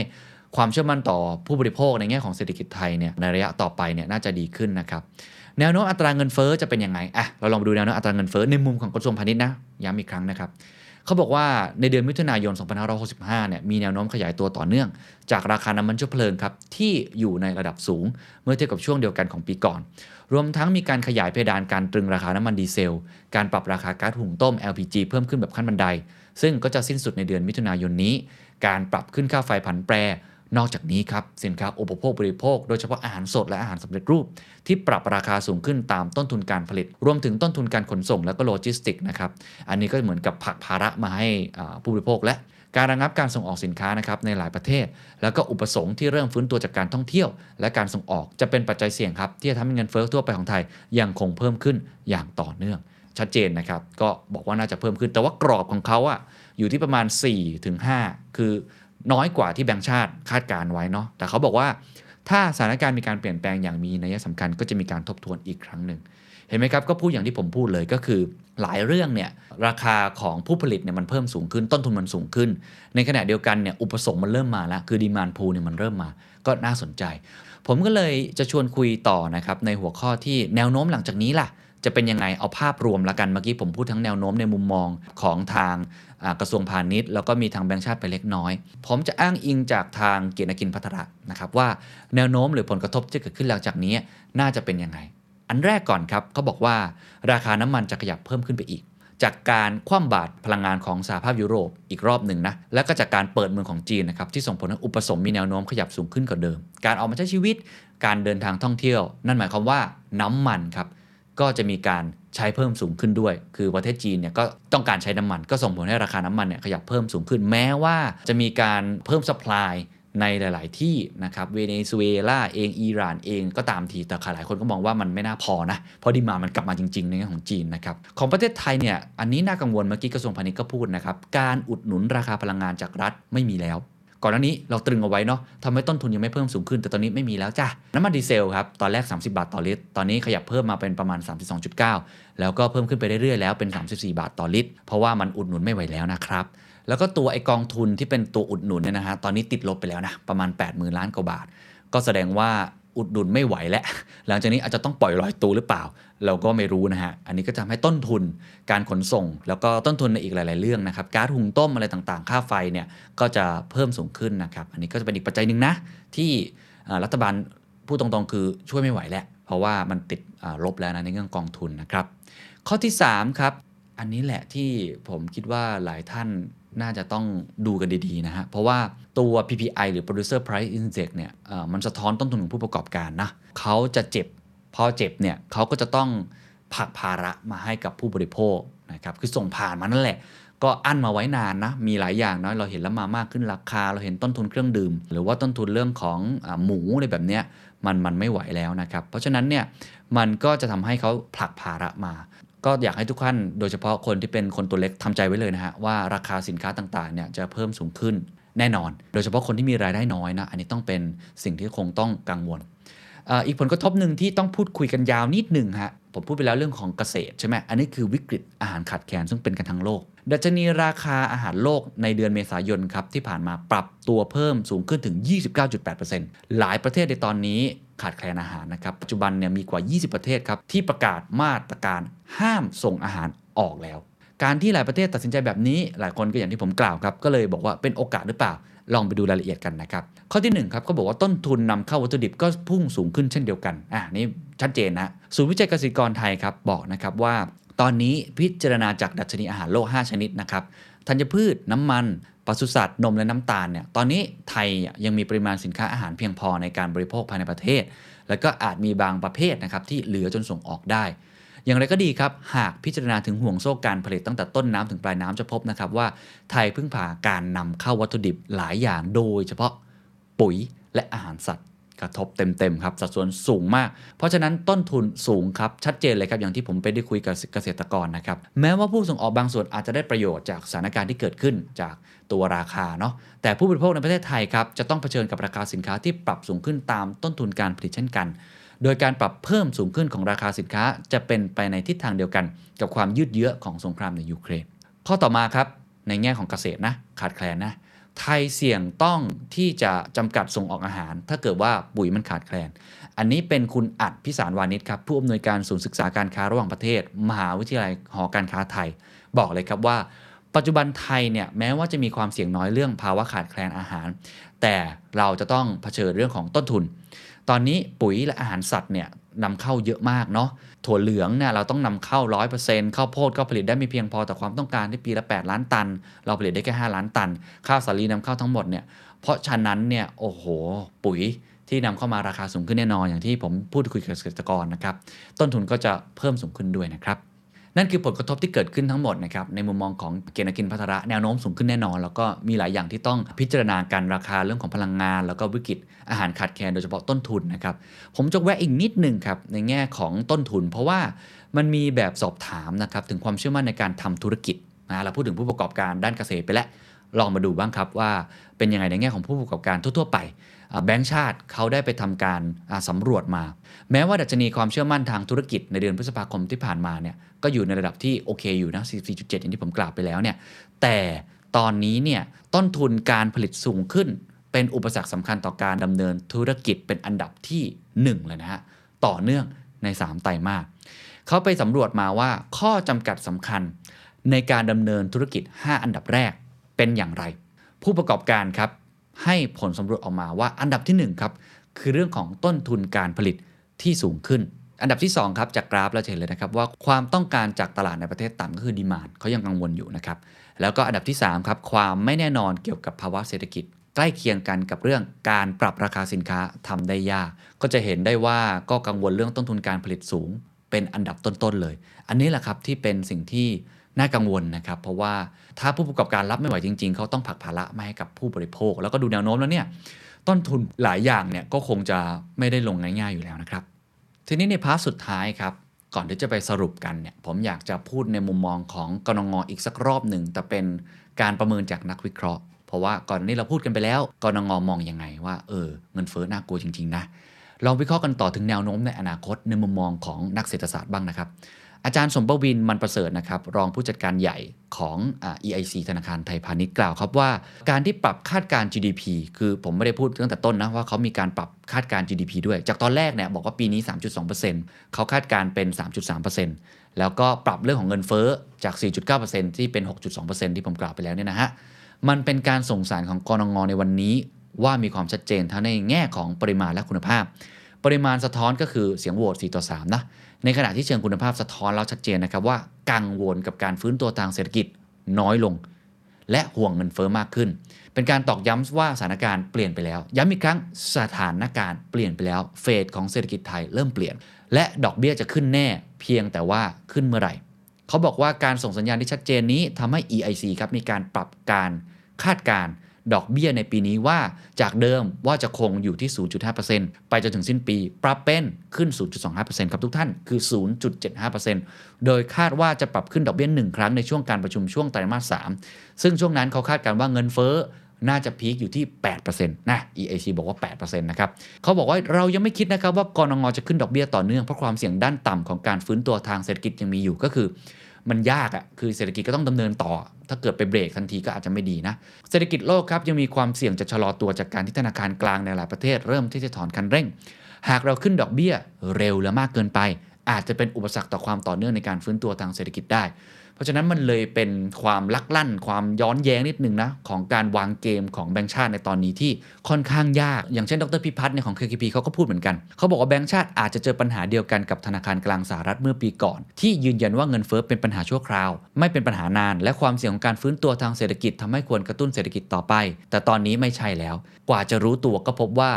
ความเชื่อมั่นต่อผู้บริโภคในแง่ของเศรษฐกิจไทยเนี่ยในระยะต่อไปเนี่ยน่าจะดีขึ้นนะครับแนวโน้มอัตราเงินเฟ้อจะเป็นยังไงอะเราลองมาดูแนวโน้มอัตราเงินเฟ้อในมุมของกระทรวงพาณิชย์นะย้ำอีกครั้งนะครับ เขาบอกว่าในเดือนมิถุนายน 2565 เนี่ยมีแนวโน้มขยายตัวต่อเนื่อง จากราคาน้ำมันเชื้อเพลิงครับที่อยู่ในระดับสูง เมื่อเทียบกับช่วงเดียวกันของปีก่อน รวมทั้งมีการขยายเพดานการตรึงราคาน้ำมันดีเซล การปรับราคาก๊าซหุงต้ม LPG เพิ่มขึ้นแบบขั้นบันได ซึ่งก็จะสิ้นสุดในเดือนมิถุนายนนี้ การปรับขึ้นค่าไฟผันแปร นอกจากนี้ครับสินค้าอุปโภคบริโภค โดยเฉพาะอาหารสดและอาหารสำเร็จรูป ที่ปรับราคาสูงขึ้นตามต้นทุนการผลิต รวมถึงต้นทุนการขนส่งและก็โลจิสติกนะครับอันนี้ก็เหมือนกับผักภาระมาให้ผู้บริโภคและการระงับการส่งออกสินค้านะครับในหลายประเทศ แล้วก็อุปสงค์ที่เริ่มฟื้นตัวจากการท่องเที่ยว และการส่งออกจะเป็นปัจจัยเสี่ยงครับ ที่จะทำให้เงินเฟ้อทั่วไปของไทยยังคงเพิ่มขึ้นอย่างต่อเนื่อง ชัดเจนนะครับ ก็บอกว่าน่าจะเพิ่มขึ้น แต่ว่ากรอบของเขาอะอยู่ที่ประมาณ 4-5ถึง5คือ น้อยกว่าที่แบงก์ชาติคาดการไว้เนาะแต่เขาบอกว่าถ้าสถานการณ์มีการเปลี่ยนแปลงอย่างมีนัยสำคัญก็จะมีการทบทวนอีกครั้งหนึ่งเห็นไหมครับก็พูดอย่างที่ผมพูดเลยก็คือ หลายเรื่องเนี่ยราคาของผู้ผลิตเนี่ยมันเพิ่มสูงขึ้นต้นทุนมันสูงขึ้น ในขณะเดียวกันเนี่ยอุปสงค์มันเริ่มมาแล้วคือดีมานพูเนี่ยมันเริ่มมา ก็น่าสนใจ ผมก็เลยจะชวนคุยต่อนะครับในหัวข้อที่แนวโน้มหลังจากนี้ล่ะ จะเป็นยังไงเอาภาพรวมละกันเมื่อกี้ผมพูดทั้งแนวโน้มในมุมมองของทาง กระทรวงพาณิชย์ แล้วก็มีทางแบงก์ชาติไปเล็กน้อย ผมจะอ้างอิงจากทางเกียรติกินพัฒระนะครับว่าแนวโน้มหรือผลกระทบที่เกิดขึ้นหลังจากนี้น่าจะเป็นยังไง อันแรกก่อนครับเขาบอกว่าราคาน้ำมันจะขยับเพิ่มขึ้นไปอีก จากการคว่ำบาตรพลังงานของสหภาพยุโรปอีกรอบหนึ่งนะแล้วก็จากการเปิดเมืองของจีนนะครับที่ส่งผลให้อุปสงค์มีแนวโน้มขยับสูงขึ้นกว่าเดิม การออกมาใช้ชีวิต การเดินทางท่องเที่ยว นั่นหมายความว่าน้ำมันครับก็จะมีการ ใช้เพิ่มสูงขึ้นด้วย คือประเทศจีนเนี่ยก็ต้องการใช้น้ำมัน ก็ส่งผลให้ราคาน้ำมันเนี่ยขยับเพิ่มสูงขึ้น แม้ว่าจะมีการเพิ่มสป라이ในหลาย ๆ ที่นะครับเวเนซุเอลาเองอิหร่านเองก็ตามทีแต่หลายคนก็มองว่ามันไม่น่าพอนะเพราะดีมามันกลับมาจริง ๆ ในเรื่องของจีนนะครับของประเทศไทยเนี่ยอันนี้น่ากังวลเมื่อกี้กระทรวงพาณิชย์ก็พูดนะครับการอุดหนุนราคาพลังงานจากรัฐไม่มีแล้ว ก่อนหน้านี้เราตรึงเอาไว้เนาะทำให้ต้นทุนยังไม่เพิ่มสูงขึ้น แต่ตอนนี้ไม่มีแล้วจ้ะน้ำมันดีเซลครับตอนแรก 30 บาทต่อลิตร ตอนนี้ขยับเพิ่มมาเป็นประมาณ 32.9 แล้วก็เพิ่มขึ้นไปเรื่อยๆแล้วเป็น 34 บาทต่อลิตร เพราะว่ามันอุดหนุนไม่ไหวแล้วนะครับแล้วก็ตัวไอกองทุนที่เป็นตัวอุดหนุนเนี่ยนะฮะตอนนี้ติดลบไปแล้วนะประมาณ 80,000 ล้านกว่าบาท ก็แสดงว่า อุดหนุนไม่ไหวแล้วหลังจากนี้อาจจะต้องปล่อยลอยตัวหรือเปล่า เราก็ไม่รู้นะฮะ อันนี้ก็จะทำให้ต้นทุนการขนส่ง แล้วก็ต้นทุนในอีกหลาย ๆ เรื่องนะครับก๊าซหุงต้มอะไรต่างๆ ค่าไฟเนี่ยก็จะเพิ่มสูงขึ้นนะครับอันนี้ก็จะเป็นอีกปัจจัยหนึ่งนะที่รัฐบาลพูดตรงๆ คือช่วยไม่ไหวแล้วเพราะว่ามันติดลบแล้วนะในเรื่องกองทุนนะครับข้อที่3ครับอันนี้แหละที่ผมคิดว่าหลายท่าน น่าจะต้องดูกันดีๆนะฮะ เพราะว่าตัว PPI หรือ Producer Price Index เนี่ยอ่อมันสะท้อนต้นทุนของผู้ประกอบการนะเขาจะเจ็บ พอเจ็บเนี่ยเขาก็จะต้องผลักภาระมาให้กับผู้บริโภคนะครับ คือส่งผ่านมานั่นแหละ ก็อั้นมาไว้นานนะ มีหลายอย่างเนะเราเห็นแล้วมามากขึ้นราคา เราเห็นต้นทุนเครื่องดื่ม หรือว่าต้นทุนเรื่องของอหมูอะไรแบบเนี้ยมันมันไม่ไหวแล้วนะครับ เพราะฉะนั้นเนี่ยมันก็จะทำให้เขาผลักภาระมา ก็อยากให้ทุกท่านโดยเฉพาะคนที่เป็นคนตัวเล็กทำใจไว้เลยนะฮะว่าราคาสินค้าต่างๆเนี่ยจะเพิ่มสูงขึ้นแน่นอน โดยเฉพาะคนที่มีรายได้น้อยนะอันนี้ต้องเป็นสิ่งที่คงต้องกังวลอีกผลกระทบหนึ่งที่ต้องพูดคุยกันยาวนิดหนึ่งฮะผมพูดไปแล้วเรื่องของเกษตรใช่ไหมอันนี้คือวิกฤตอาหารขาดแคลนซึ่งเป็นกันทั้งโลก ดัชนีราคาอาหารโลกในเดือนเมษายนครับที่ผ่านมาปรับตัวเพิ่มสูงขึ้นถึง 29.8%หลายประเทศในตอนนี้ ขาดแคลนอาหารนะครับ ปัจจุบันเนี่ยมีกว่า 20 ประเทศครับ ที่ประกาศมาตรการห้ามส่งอาหารออกแล้ว การที่หลายประเทศตัดสินใจแบบนี้ หลายคนก็อย่างที่ผมกล่าวครับ ก็เลยบอกว่าเป็นโอกาสหรือเปล่า ลองไปดูรายละเอียดกันนะครับ ข้อที่1ครับก็บอกว่าต้นทุนนำเข้าวัตถุดิบก็พุ่งสูงขึ้นเช่นเดียวกันอะนี่ชัดเจนนะศูนย์วิจัยเกษตรกรไทยครับบอกนะครับว่า ตอนนี้พิจารณาจากดัชนีอาหารโลก 5 ชนิดนะครับธัญพืชน้ำมัน ปศุสัตว์นมและน้ำตาลเนี่ยตอนนี้ไทยยังมีปริมาณสินค้าอาหารเพียงพอในการบริโภคภายในประเทศ และก็อาจมีบางประเภทนะครับที่เหลือจนส่งออกได้ อย่างไรก็ดีครับ หากพิจารณาถึงห่วงโซ่การผลิตตั้งแต่ต้นน้ำถึงปลายน้ำจะพบนะครับว่าไทยพึ่งพาการนำเข้าวัตถุดิบหลายอย่างโดยเฉพาะปุ๋ยและอาหารสัตว์ กระทบเต็มๆครับสัดส่วนสูงมาก เพราะฉะนั้นต้นทุนสูงครับชัดเจนเลยครับอย่างที่ผมไปได้คุยกับเกษตรกรนะครับแม้ว่าผู้ส่งออกบางส่วนอาจจะได้ประโยชน์จากสถานการณ์ที่เกิดขึ้นจากตัวราคาเนาะแต่ผู้บริโภคในประเทศไทยครับจะต้องเผชิญกับราคาสินค้าที่ปรับสูงขึ้นตามต้นทุนการผลิตเช่นกัน โดยการปรับเพิ่มสูงขึ้นของราคาสินค้า จะเป็นไปในทิศทางเดียวกัน กับความยืดเยื้อของสงครามในยูเครนข้อต่อมาครับในแง่ของเกษตรนะขาดแคลนนะ ไทยเสี่ยงต้องที่จะจำกัดส่งออกอาหาร ถ้าเกิดว่าปุ๋ยมันขาดแคลน อันนี้เป็นคุณอัดพิสารวานิชครับ ผู้อำนวยการศูนย์ศึกษาการค้าระหว่างประเทศ มหาวิทยาลัยหอการค้าไทย บอกเลยครับว่า ปัจจุบันไทยเนี่ยแม้ว่าจะมีความเสี่ยงน้อยเรื่องภาวะขาดแคลนอาหาร แต่เราจะต้องเผชิญเรื่องของต้นทุน ตอนนี้ปุ๋ยและอาหารสัตว์เนี่ยนำเข้าเยอะมากเนาะ ถั่วเหลืองเนี่ยเราต้องนำเข้า 100%ข้าวโพดก็ผลิตได้ไม่เพียงพอต่อความต้องการที่ปีละ 8 ล้านตัน เราผลิตได้แค่ 5 ล้านตัน ข้าวสาลีนำเข้าทั้งหมดเนี่ยเพราะฉะนั้นเนี่ยโอ้โหปุ๋ยที่นำเข้ามาราคาสูงขึ้นแน่นอนอย่างที่ผมพูดคุยกับเกษตรกรนะครับต้นทุนก็จะเพิ่มสูงขึ้นด้วยนะครับ นั่นคือผลกระทบที่เกิดขึ้นทั้งหมดนะครับในมุมมองของเกณฑ์กินพัทระแนวโน้มสูงขึ้นแน่นอน แล้วก็มีหลายอย่างที่ต้องพิจารณาการราคาเรื่องของพลังงาน แล้วก็วิกฤตอาหารขาดแคลนโดยเฉพาะต้นทุนนะครับผมจะแวะอีกนิดหนึ่งครับในแง่ของต้นทุน เพราะว่ามันมีแบบสอบถามนะครับถึงความเชื่อมั่นในการทำธุรกิจนะเราพูดถึงผู้ประกอบการด้านเกษตรไปแล้วลองมาดูบ้างครับว่าเป็นยังไงในแง่ของผู้ประกอบการทั่ว ๆ ไป แบงก์ชาติเขาได้ไปทำการสำรวจมา แม้ว่าดัชนีความเชื่อมั่นทางธุรกิจในเดือนพฤษภาคมที่ผ่านมาเนี่ยก็อยู่ในระดับที่โอเคอยู่นะ 44.7 อย่างที่ผมกล่าวไปแล้วเนี่ยแต่ตอนนี้เนี่ยต้นทุนการผลิตสูงขึ้น เป็นอุปสรรคสำคัญต่อการดำเนินธุรกิจเป็นอันดับที่ 1 เลยนะฮะต่อเนื่องใน 3 ไตรมาสเขาไปสำรวจมาว่าข้อจำกัดสำคัญในการดำเนินธุรกิจ 5 อันดับแรกเป็นอย่างไร ผู้ประกอบการครับ ให้ผลสำรวจออกมาว่าอันดับที่1ครับคือเรื่องของต้นทุนการผลิตที่สูงขึ้น อันดับที่2ครับจากกราฟเราเห็นเลยนะครับว่าความต้องการจากตลาดในประเทศต่ำก็คือดีมานเขายังกังวลอยู่นะครับแล้วก็อันดับที่3ครับความไม่แน่นอนเกี่ยวกับภาวะเศรษฐกิจ ใกล้เคียงกันกับเรื่องการปรับราคาสินค้าทำได้ยาก ก็จะเห็นได้ว่าก็กังวลเรื่องต้นทุนการผลิตสูง เป็นอันดับต้นๆเลย อันนี้แหละครับที่เป็นสิ่งที่ น่ากังวลนะครับ เพราะว่าถ้าผู้ประกอบการรับไม่ไหวจริง ๆ เขาต้องผลักภาระมาให้กับผู้บริโภค แล้วก็ดูแนวโน้มแล้วเนี่ยต้นทุนหลายอย่างเนี่ยก็คงจะไม่ได้ลงง่ายๆอยู่แล้วนะครับ ทีนี้ใน part สุดท้ายครับก่อนที่จะไปสรุปกันเนี่ยผมอยากจะพูดในมุมมองของกนงงอีกสักรอบหนึ่งแต่เป็นการประเมินจากนักวิเคราะห์ เพราะว่าก่อนนี้เราพูดกันไปแล้วกนงมองยังไงว่าเออเงินเฟ้อน่ากลัวจริง ๆ นะลองวิเคราะห์กันต่อถึงแนวโน้มในอนาคตในมุมมองของนักเศรษฐศาสตร์บ้างนะครับ อาจารย์สมบวินมันประเสริฐนะครับ รองผู้จัดการใหญ่ของอ EIC ธนาคารไทยพาณิชย์กล่าวครับว่า การที่ปรับคาดการ GDP คือผมไม่ได้พูดตั้งแต่ต้นนะว่าเขามีการปรับคาดการ GDP ด้วย จากตอนแรกเนี่ยบอกว่าปีนี้ 3.2%เขาคาดการเป็น 3.3%แล้วก็ปรับเรื่องของเงินเฟ้อจาก 4.9%ที่เป็น 6.2%ที่ผมกล่าวไปแล้วเนี่ยนะฮะมันเป็นการส่งสารของกรงงในวันนี้ ว่ามีความชัดเจนทั้งในแง่ของปริมาณและคุณภาพ ปริมาณสะท้อนก็คือเสียงโหวต4ต่อ3นะในขณะที่เชิงคุณภาพสะท้อนแล้วชัดเจนนะครับว่ากังวลกับการฟื้นตัวทางเศรษฐกิจน้อยลง และห่วงเงินเฟอ้อมากขึ้น เป็นการตอกย้ำว่าสถานการณ์เปลี่ยนไปแล้ว ย้ำอีกครั้งสถานการณ์เปลี่ยนไปแล้วเฟสของเศรษฐกิจไทยเริ่มเปลี่ยน และดอกเบี้ยจะขึ้นแน่ เพียงแต่ว่าขึ้นเมื่อไหร่เขาบอกว่าการส่งสัญญาณที่ชัดเจนนี้ทำให้ EIC ครับมีการปรับการคาดการณ์ ดอกเบี้ยในปีนี้ว่าจากเดิมว่าจะคงอยู่ที่ 0.5%ไปจนถึงสิ้นปี ปรับเป็นขึ้น 0.25%ครับทุกท่านคือ 0.75%โดยคาดว่าจะปรับขึ้นดอกเบี้ย1ครั้งในช่วงการประชุมช่วงไตรมาส 3 ซึ่งช่วงนั้นเขาคาดการว่าเงินเฟ้อน่าจะพีคอยู่ที่ 8%นะ EAC บอกว่า 8%นะครับ เขาบอกว่าเรายังไม่คิดนะครับว่ากรงงจะขึ้นดอกเบี้ยต่อเนื่องเพราะความเสี่ยงด้านต่ำของการฟื้นตัวทางเศรษฐกิจยังมีอยู่ก็คือ มันยากอะ่ะคือเศรษฐกิจก็ต้องดำเนินต่อ ถ้าเกิดไปเบรกทันทีก็อาจจะไม่ดีนะ เศรษฐกิจโลกครับยังมีความเสี่ยงจะชะลอตัวจากการที่ธนาคารกลางในหลายประเทศ เริ่มที่จะถอนคันเร่ง หากเราขึ้นดอกเบี้ยเร็วและมากเกินไป อาจจะเป็นอุปสรรคต่อความต่อเนื่องในการฟื้นตัวทางเศรษฐกิจได้ เพราะฉะนั้นมันเลยเป็นความลักลั่น ความย้อนแย้งนิดนึงนะของการวางเกมของแบงก์ชาติในตอนนี้ที่ค่อนข้างยาก อย่างเช่นดรพิพัฒน์ในของ KKP เขาก็พูดเหมือนกัน เขาบอกว่าแบงก์ชาติอาจจะเจอปัญหาเดียวกันกับธนาคารกลางสหรัฐเมื่อปีก่อน ที่ยืนยันว่าเงินเฟ้อเป็นปัญหาชั่วคราว ไม่เป็นปัญหานาน และความเสี่ยงของการฟื้นตัวทางเศรษฐกิจทำให้ควรกระตุ้นเศรษฐกิจต่อไป แต่ตอนนี้ไม่ใช่แล้ว กว่าจะรู้ตัวก็พบว่า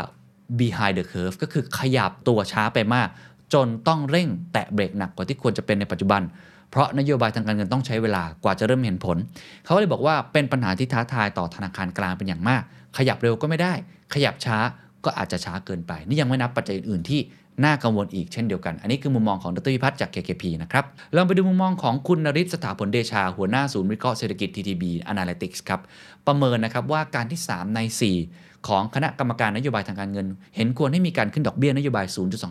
behind the curve ก็คือขยับตัวช้าไปมาก จนต้องเร่งแตะเบรกหนักกว่าที่ควรจะเป็นในปัจจุบัน เพราะนโยบายทางการเงินต้องใช้เวลากว่าจะเริ่มเห็นผล เขาเลยบอกว่าเป็นปัญหาที่ท้าทายต่อธนาคารกลางเป็นอย่างมาก ขยับเร็วก็ไม่ได้ ขยับช้าก็อาจจะช้าเกินไป นี่ยังไม่นับปัจจัยอื่นๆที่น่ากังวลอีกเช่นเดียวกัน อันนี้คือมุมมองของดรพิพัฒน์จาก KKP นะครับลองไปดูมุมมองของคุณนริศสถาผลเดชา หัวหน้าศูนย์วิเคราะห์เศรษฐกิจ TTB Analytics ครับ ประเมินนะครับว่าการที่ 3 ใน 4 ของคณะกรรมการนโยบายทางการเงิน เห็นควรให้มีการขึ้นดอกเบี้ยนโยบาย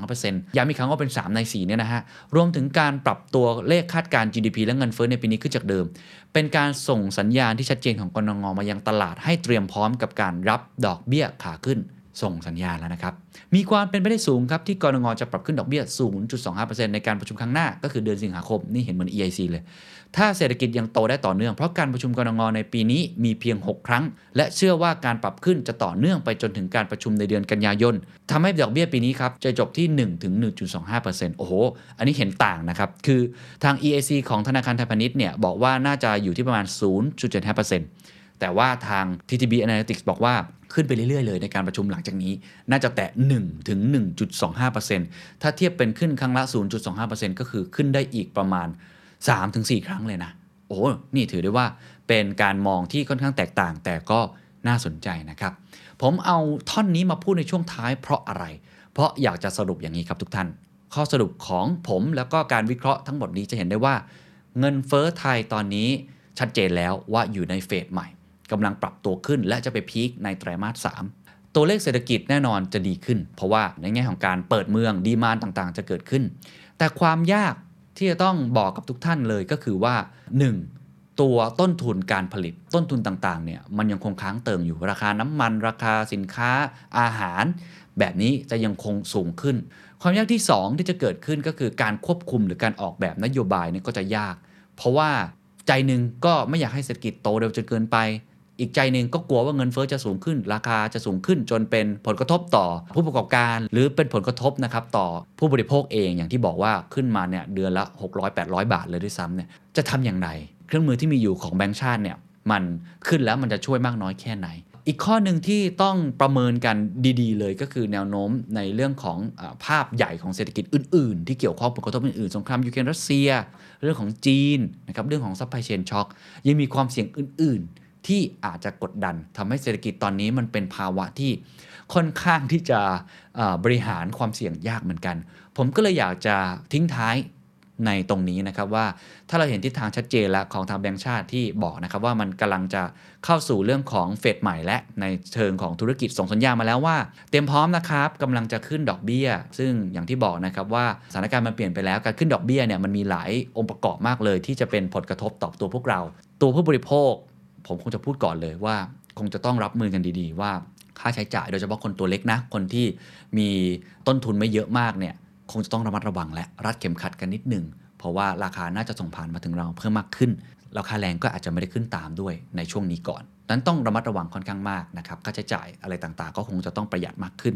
0.25%ย้ำอีกครั้งว่าเป็น 3 ใน 4 เนี่ยนะฮะ รวมถึงการปรับตัวเลขคาดการ GDP และเงินเฟ้อในปีนี้ขึ้นจากเดิม เป็นการส่งสัญญาณที่ชัดเจนของกรงงมายังตลาดให้เตรียมพร้อมกับการรับดอกเบี้ยขาขึ้น ส่งสัญญาณแล้วนะครับ มีความเป็นไปได้สูงครับ ที่กรงงจะปรับขึ้นดอกเบี้ย 0.25%ในการประชุมครั้งหน้า ก็คือเดือนสิงหาคม นี่เห็นเหมือน EIC เลย ถ้าเศรษฐกิจยังโตได้ต่อเนื่อง เพราะการประชุมกรงงในปีนี้มีเพียง 6 ครั้ง และเชื่อว่าการปรับขึ้นจะต่อเนื่องไปจนถึงการประชุมในเดือนกันยายนทำให้ดอกเบี้ยปีนี้ครับจะจบที่ 1-1.25%โอ้โห อันนี้เห็นต่างนะครับ คือทาง EIC ของธนาคารไทยพาณิชย์เนี่ยบอกว่าน่าจะอยู่ที่ประมาณ 0.75%แต่ว่าทาง TTB Analytics บอกว่า ขึ้นไปเรื่อยๆเลยในการประชุมหลังจากนี้ น่าจะแตะ1ถึง1.25%ถ้าเทียบเป็นขึ้นครั้งละ 0.25%ก็คือขึ้นได้อีกประมาณ 3-4 ครั้งเลยนะ โอ้นี่ถือได้ว่าเป็นการมองที่ค่อนข้างแตกต่าง แต่ก็น่าสนใจนะครับ ผมเอาท่อนนี้มาพูดในช่วงท้ายเพราะอะไร เพราะอยากจะสรุปอย่างนี้ครับทุกท่าน ข้อสรุปของผมแล้วก็การวิเคราะห์ทั้งหมดนี้จะเห็นได้ว่า เงินเฟ้อไทยตอนนี้ชัดเจนแล้วว่าอยู่ในเฟสใหม่ กำลังปรับตัวขึ้น และจะไปพีคในไตรมาส 3 ตัวเลขเศรษฐกิจแน่นอนจะดีขึ้น เพราะว่าในแง่ของการเปิดเมืองดีมานต่างๆ จะเกิดขึ้น แต่ความยากที่จะต้องบอกกับทุกท่านเลยก็คือว่า 1. ตัวต้นทุนการผลิตต้นทุนต่างๆเนี่ยมันยังคงค้างเติมอยู่ราคาน้ำมัน ราคาสินค้าอาหาร แบบนี้จะยังคงสูงขึ้น ความยากที่ 2 ที่จะเกิดขึ้นก็คือการควบคุมหรือการออกแบบนโยบายเนี่ยก็จะยาก เพราะว่าใจหนึ่งก็ไม่อยากให้เศรษฐกิจโตเร็วจนเกินไป อีกใจหนึ่งก็กลัวว่าเงินเฟ้อจะสูงขึ้น ราคาจะสูงขึ้นจนเป็นผลกระทบต่อผู้ประกอบการ หรือเป็นผลกระทบนะครับต่อผู้บริโภคเองอย่างที่บอกว่าขึ้นมาเนี่ยเดือนละ 600-800 บาทเลยด้วยซ้ำเนี่ยจะทำอย่างไร เครื่องมือที่มีอยู่ของแบงก์ชาติเนี่ยมันขึ้นแล้วมันจะช่วยมากน้อยแค่ไหน อีกข้อหนึ่งที่ต้องประเมินกันดี ๆ เลยก็คือแนวโน้มในเรื่องของภาพใหญ่ของเศรษฐกิจอื่น ๆ ที่เกี่ยวข้องผลกระทบอื่น ๆ สงครามยูเครนรัสเซีย เรื่องของจีนนะครับเรื่องของ supply chain shock ยังมีความเสี่ยงอื่นๆ ที่อาจจะกดดันทำให้เศรษฐกิจตอนนี้มันเป็นภาวะที่ค่อนข้างที่จะบริหารความเสี่ยงยากเหมือนกัน ผมก็เลยอยากจะทิ้งท้ายในตรงนี้นะครับว่าถ้าเราเห็นทิศทางชัดเจนแล้วของทางแบงก์ชาติที่บอกนะครับว่ามันกำลังจะเข้าสู่เรื่องของเฟสใหม่และในเชิงของธุรกิจส่งสัญญาณมาแล้วว่า เตรียมพร้อมนะครับกำลังจะขึ้นดอกเบี้ย ซึ่งอย่างที่บอกนะครับว่าสถานการณ์มันเปลี่ยนไปแล้วการขึ้นดอกเบี้ยเนี่ยมันมีหลายองค์ประกอบมากเลย ที่จะเป็นผลกระทบต่อตัวพวกเรา ตัวผู้บริโภค ผมคงจะพูดก่อนเลยว่าคงจะต้องรับมือกันดีๆ ว่าค่าใช้จ่ายโดยเฉพาะคนตัวเล็กนะ คนที่มีต้นทุนไม่เยอะมากเนี่ยคงจะต้องระมัดระวังและรัดเข็มขัดกันนิดหนึ่งเพราะว่าราคาน่าจะส่งผ่านมาถึงเราเพิ่มมากขึ้นราคาแรงก็อาจจะไม่ได้ขึ้นตามด้วยในช่วงนี้ก่อน นั้นต้องระมัดระวังค่อนข้างมากนะครับ ค่าใช้จ่ายอะไรต่างๆ ก็คงจะต้องประหยัดมากขึ้น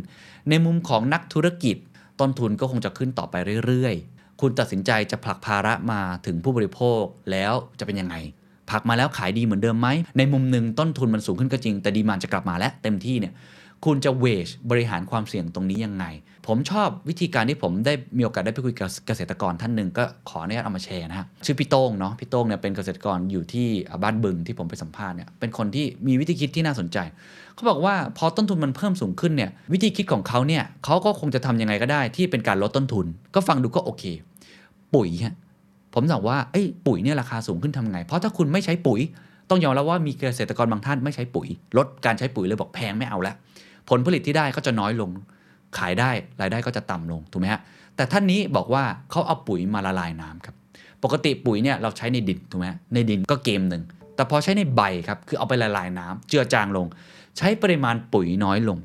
ในมุมของนักธุรกิจ ต้นทุนก็คงจะขึ้นต่อไปเรื่อยๆ คุณตัดสินใจจะผลักภาระมาถึงผู้บริโภคแล้วจะเป็นยังไง ผลักมาแล้วขายดีเหมือนเดิมไหม ในมุมหนึ่งต้นทุนมันสูงขึ้นก็จริง แต่ดีมานจะกลับมาและเต็มที่เนี่ยคุณจะเวชบริหารความเสี่ยงตรงนี้ยังไง ผมชอบวิธีการที่ผมได้มีโอกาสได้ไปคุยกับเกษตรกรท่านหนึ่งก็ขออนุญาตเอามาแชร์นะฮะชื่อพี่โต้งเนาะพี่โต้งเนี่ยเป็นเกษตรกรอยู่ที่บ้านบึงที่ผมไปสัมภาษณ์เนี่ยเป็นคนที่มีวิธีคิดที่น่าสนใจ เขาบอกว่าพอต้นทุนมันเพิ่มสูงขึ้นเนี่ยวิธีคิดของเขาเนี่ยเขาก็คงจะทำยังไงก็ได้ที่เป็นการลดต้นทุน ก็ฟังดูก็โอเค ปุ๋ยฮะ ผมบอกว่าเอ้ยปุ๋ยเนี่ยราคาสูงขึ้นทำไง เพราะถ้าคุณไม่ใช้ปุ๋ย ต้องยอมรับว่ามีเกษตรกรบางท่านไม่ใช้ปุ๋ย ลดการใช้ปุ๋ยเลยบอกแพงไม่เอาละผลผลิตที่ได้ก็จะน้อยลง ขายได้รายได้ก็จะต่ำลงถูกไหมฮะแต่ท่านนี้บอกว่าเขาเอาปุ๋ยมาละลายน้ำครับปกติปุ๋ยเนี่ยเราใช้ในดินถูกไหมฮะในดินก็เกมหนึ่งแต่พอใช้ในใบครับคือเอาไปละลายน้ำเจือจางลง ใช้ปริมาณปุ๋ยน้อยลง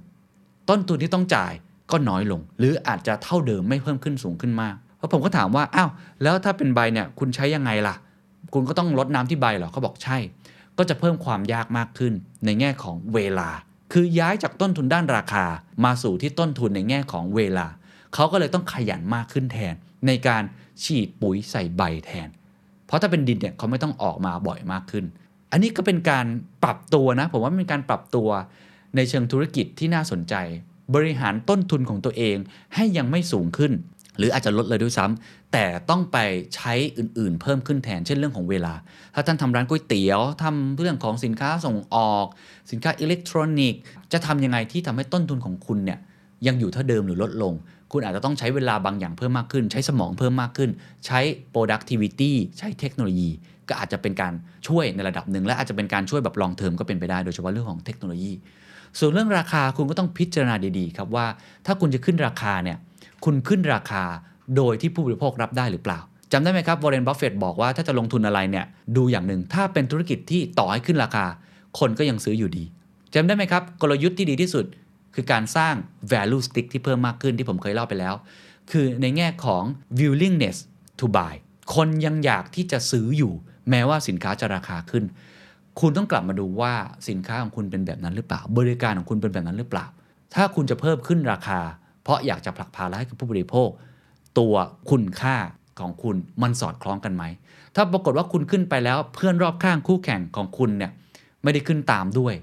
ต้นทุนที่ต้องจ่ายก็น้อยลง หรืออาจจะเท่าเดิมไม่เพิ่มขึ้นสูงขึ้นมาก พราะผมก็ถามว่าอ้าวแล้วถ้าเป็นใบเนี่ยคุณใช้ยังไงล่ะ คุณก็ต้องลดน้ำที่ใบเหรอเขาบอกใช่ ก็จะเพิ่มความยากมากขึ้นในแง่ของเวลา คือย้ายจากต้นทุนด้านราคา มาสู่ที่ต้นทุนในแง่ของเวลา เขาก็เลยต้องขยันมากขึ้นแทน ในการฉีดปุ๋ยใส่ใบแทน เพราะถ้าเป็นดินเนี่ยเขาไม่ต้องออกมาบ่อยมากขึ้น อันนี้ก็เป็นการปรับตัวนะ ผมว่าเป็นการปรับตัวในเชิงธุรกิจที่น่าสนใจ บริหารต้นทุนของตัวเองให้ยังไม่สูงขึ้น หรืออาจจะลดเลยด้วยซ้ำแต่ต้องไปใช้อื่นๆ เพิ่มขึ้นแทนเช่นเรื่องของเวลา ถ้าท่านทำร้านก๋วยเตี๋ยวทำเรื่องของสินค้าส่งออก สินค้าอิเล็กทรอนิกส์ จะทำยังไงที่ทำให้ต้นทุนของคุณเนี่ยยังอยู่เท่าเดิมหรือลดลง คุณอาจจะต้องใช้เวลาบางอย่างเพิ่มมากขึ้น ใช้สมองเพิ่มมากขึ้น ใช้ productivity ใช้เทคโนโลยี ก็อาจจะเป็นการช่วยในระดับหนึ่งและอาจจะเป็นการช่วยแบบ long term ก็เป็นไปได้โดยเฉพาะเรื่องของเทคโนโลยี ส่วนเรื่องราคาคุณก็ต้องพิจารณาดีๆครับว่า ถ้าคุณจะขึ้นราคาเนี่ย คุณขึ้นราคาโดยที่ผู้บริโภครับได้หรือเปล่าจำได้ไหมครับวอร์เรนบัฟเฟตต์บอกว่าถ้าจะลงทุนอะไรเนี่ยดูอย่างหนึ่งถ้าเป็นธุรกิจที่ต่อให้ขึ้นราคา คนก็ยังซื้ออยู่ดีจำได้ไหมครับ กลยุทธ์ที่ดีที่สุดคคือการสร้าง value stick ที่เพิ่มมากขึ้นที่ผมเคยเล่าไปแล้ว คือในแง่ของ willingness to buy คนยังอยากที่จะซื้ออยู่ แม้ว่าสินค้าจะราคาขึ้น คุณต้องกลับมาดูว่าสินค้าของคุณเป็นแบบนั้นหรือเปล่า บริการของคุณเป็นแบบนั้นหรือเปล่า ถ้าคุณจะเพิ่มขึ้นราคา เพราะอยากจะผลักภาระให้กับผู้บริโภค ตัวคุณค่าของคุณมันสอดคล้องกันไหม ถ้าปรากฏว่าคุณขึ้นไปแล้วเพื่อนรอบข้างคู่แข่งของคุณเนี่ยไม่ได้ขึ้นตามด้วย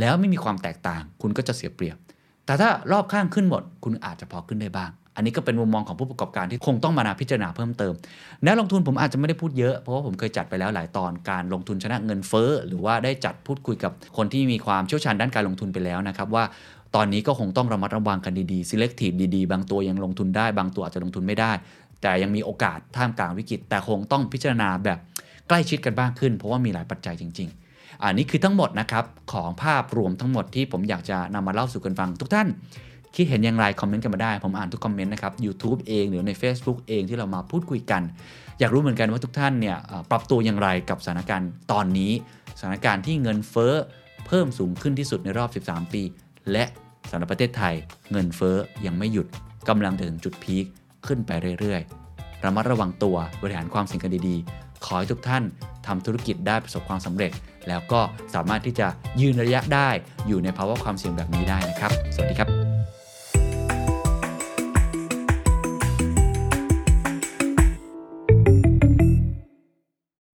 แล้วไม่มีความแตกต่าง คุณก็จะเสียเปรียบ แต่ถ้ารอบข้างขึ้นหมด คุณอาจจะพอขึ้นได้บ้าง อันนี้ก็เป็นมุมมองของผู้ประกอบการที่คงต้องมานาพิจารณาเพิ่มเติมแนวลงทุนผมอาจจะไม่ได้พูดเยอะ เพราะว่าผมเคยจัดไปแล้วหลายตอนการลงทุนชนะเงินเฟ้อหรือว่าได้จัดพูดคุยกับคนที่มีความเชี่ยวชาญด้านการลงทุนไปแล้วนะครับว่า ตอนนี้ก็คงต้องระมัดระวังกันดีๆ selective ดีๆ บางตัวยังลงทุนได้ บางตัวอาจจะลงทุนไม่ได้ แต่ยังมีโอกาสท่ามกลางวิกฤต แต่คงต้องพิจารณาแบบใกล้ชิดกันบ้างขึ้น เพราะว่ามีหลายปัจจัยจริง ๆ อันนี้คือทั้งหมดนะครับของภาพรวมทั้งหมดที่ผมอยากจะนำมาเล่าสู่กันฟัง ทุกท่านคิดเห็นอย่างไรคอมเมนต์กันมาได้ ผมอ่านทุกคอมเมนต์นะครับ YouTube เองหรือใน Facebook เองที่เรามาพูดคุยกัน อยากรู้เหมือนกันว่าทุกท่านเนี่ยปรับตัวอย่างไรกับสถานการณ์ตอนนี้ สถานการณ์ที่เงินเฟ้อเพิ่มสูงขึ้นที่สุดในรอบ 13 ปี และ สำหรับประเทศไทย เงินเฟ้อยังไม่หยุดกำลังจะถึงจุดพีคขึ้นไปเรื่อยๆ ระมัดระวังตัวบริหารความเสี่ยงกันดีๆ ขอให้ทุกท่านทำธุรกิจได้ประสบความสำเร็จ แล้วก็สามารถที่จะยืนระยะได้อยู่ในภาวะความเสี่ยงแบบนี้ได้นะครับ สวัสดีครับ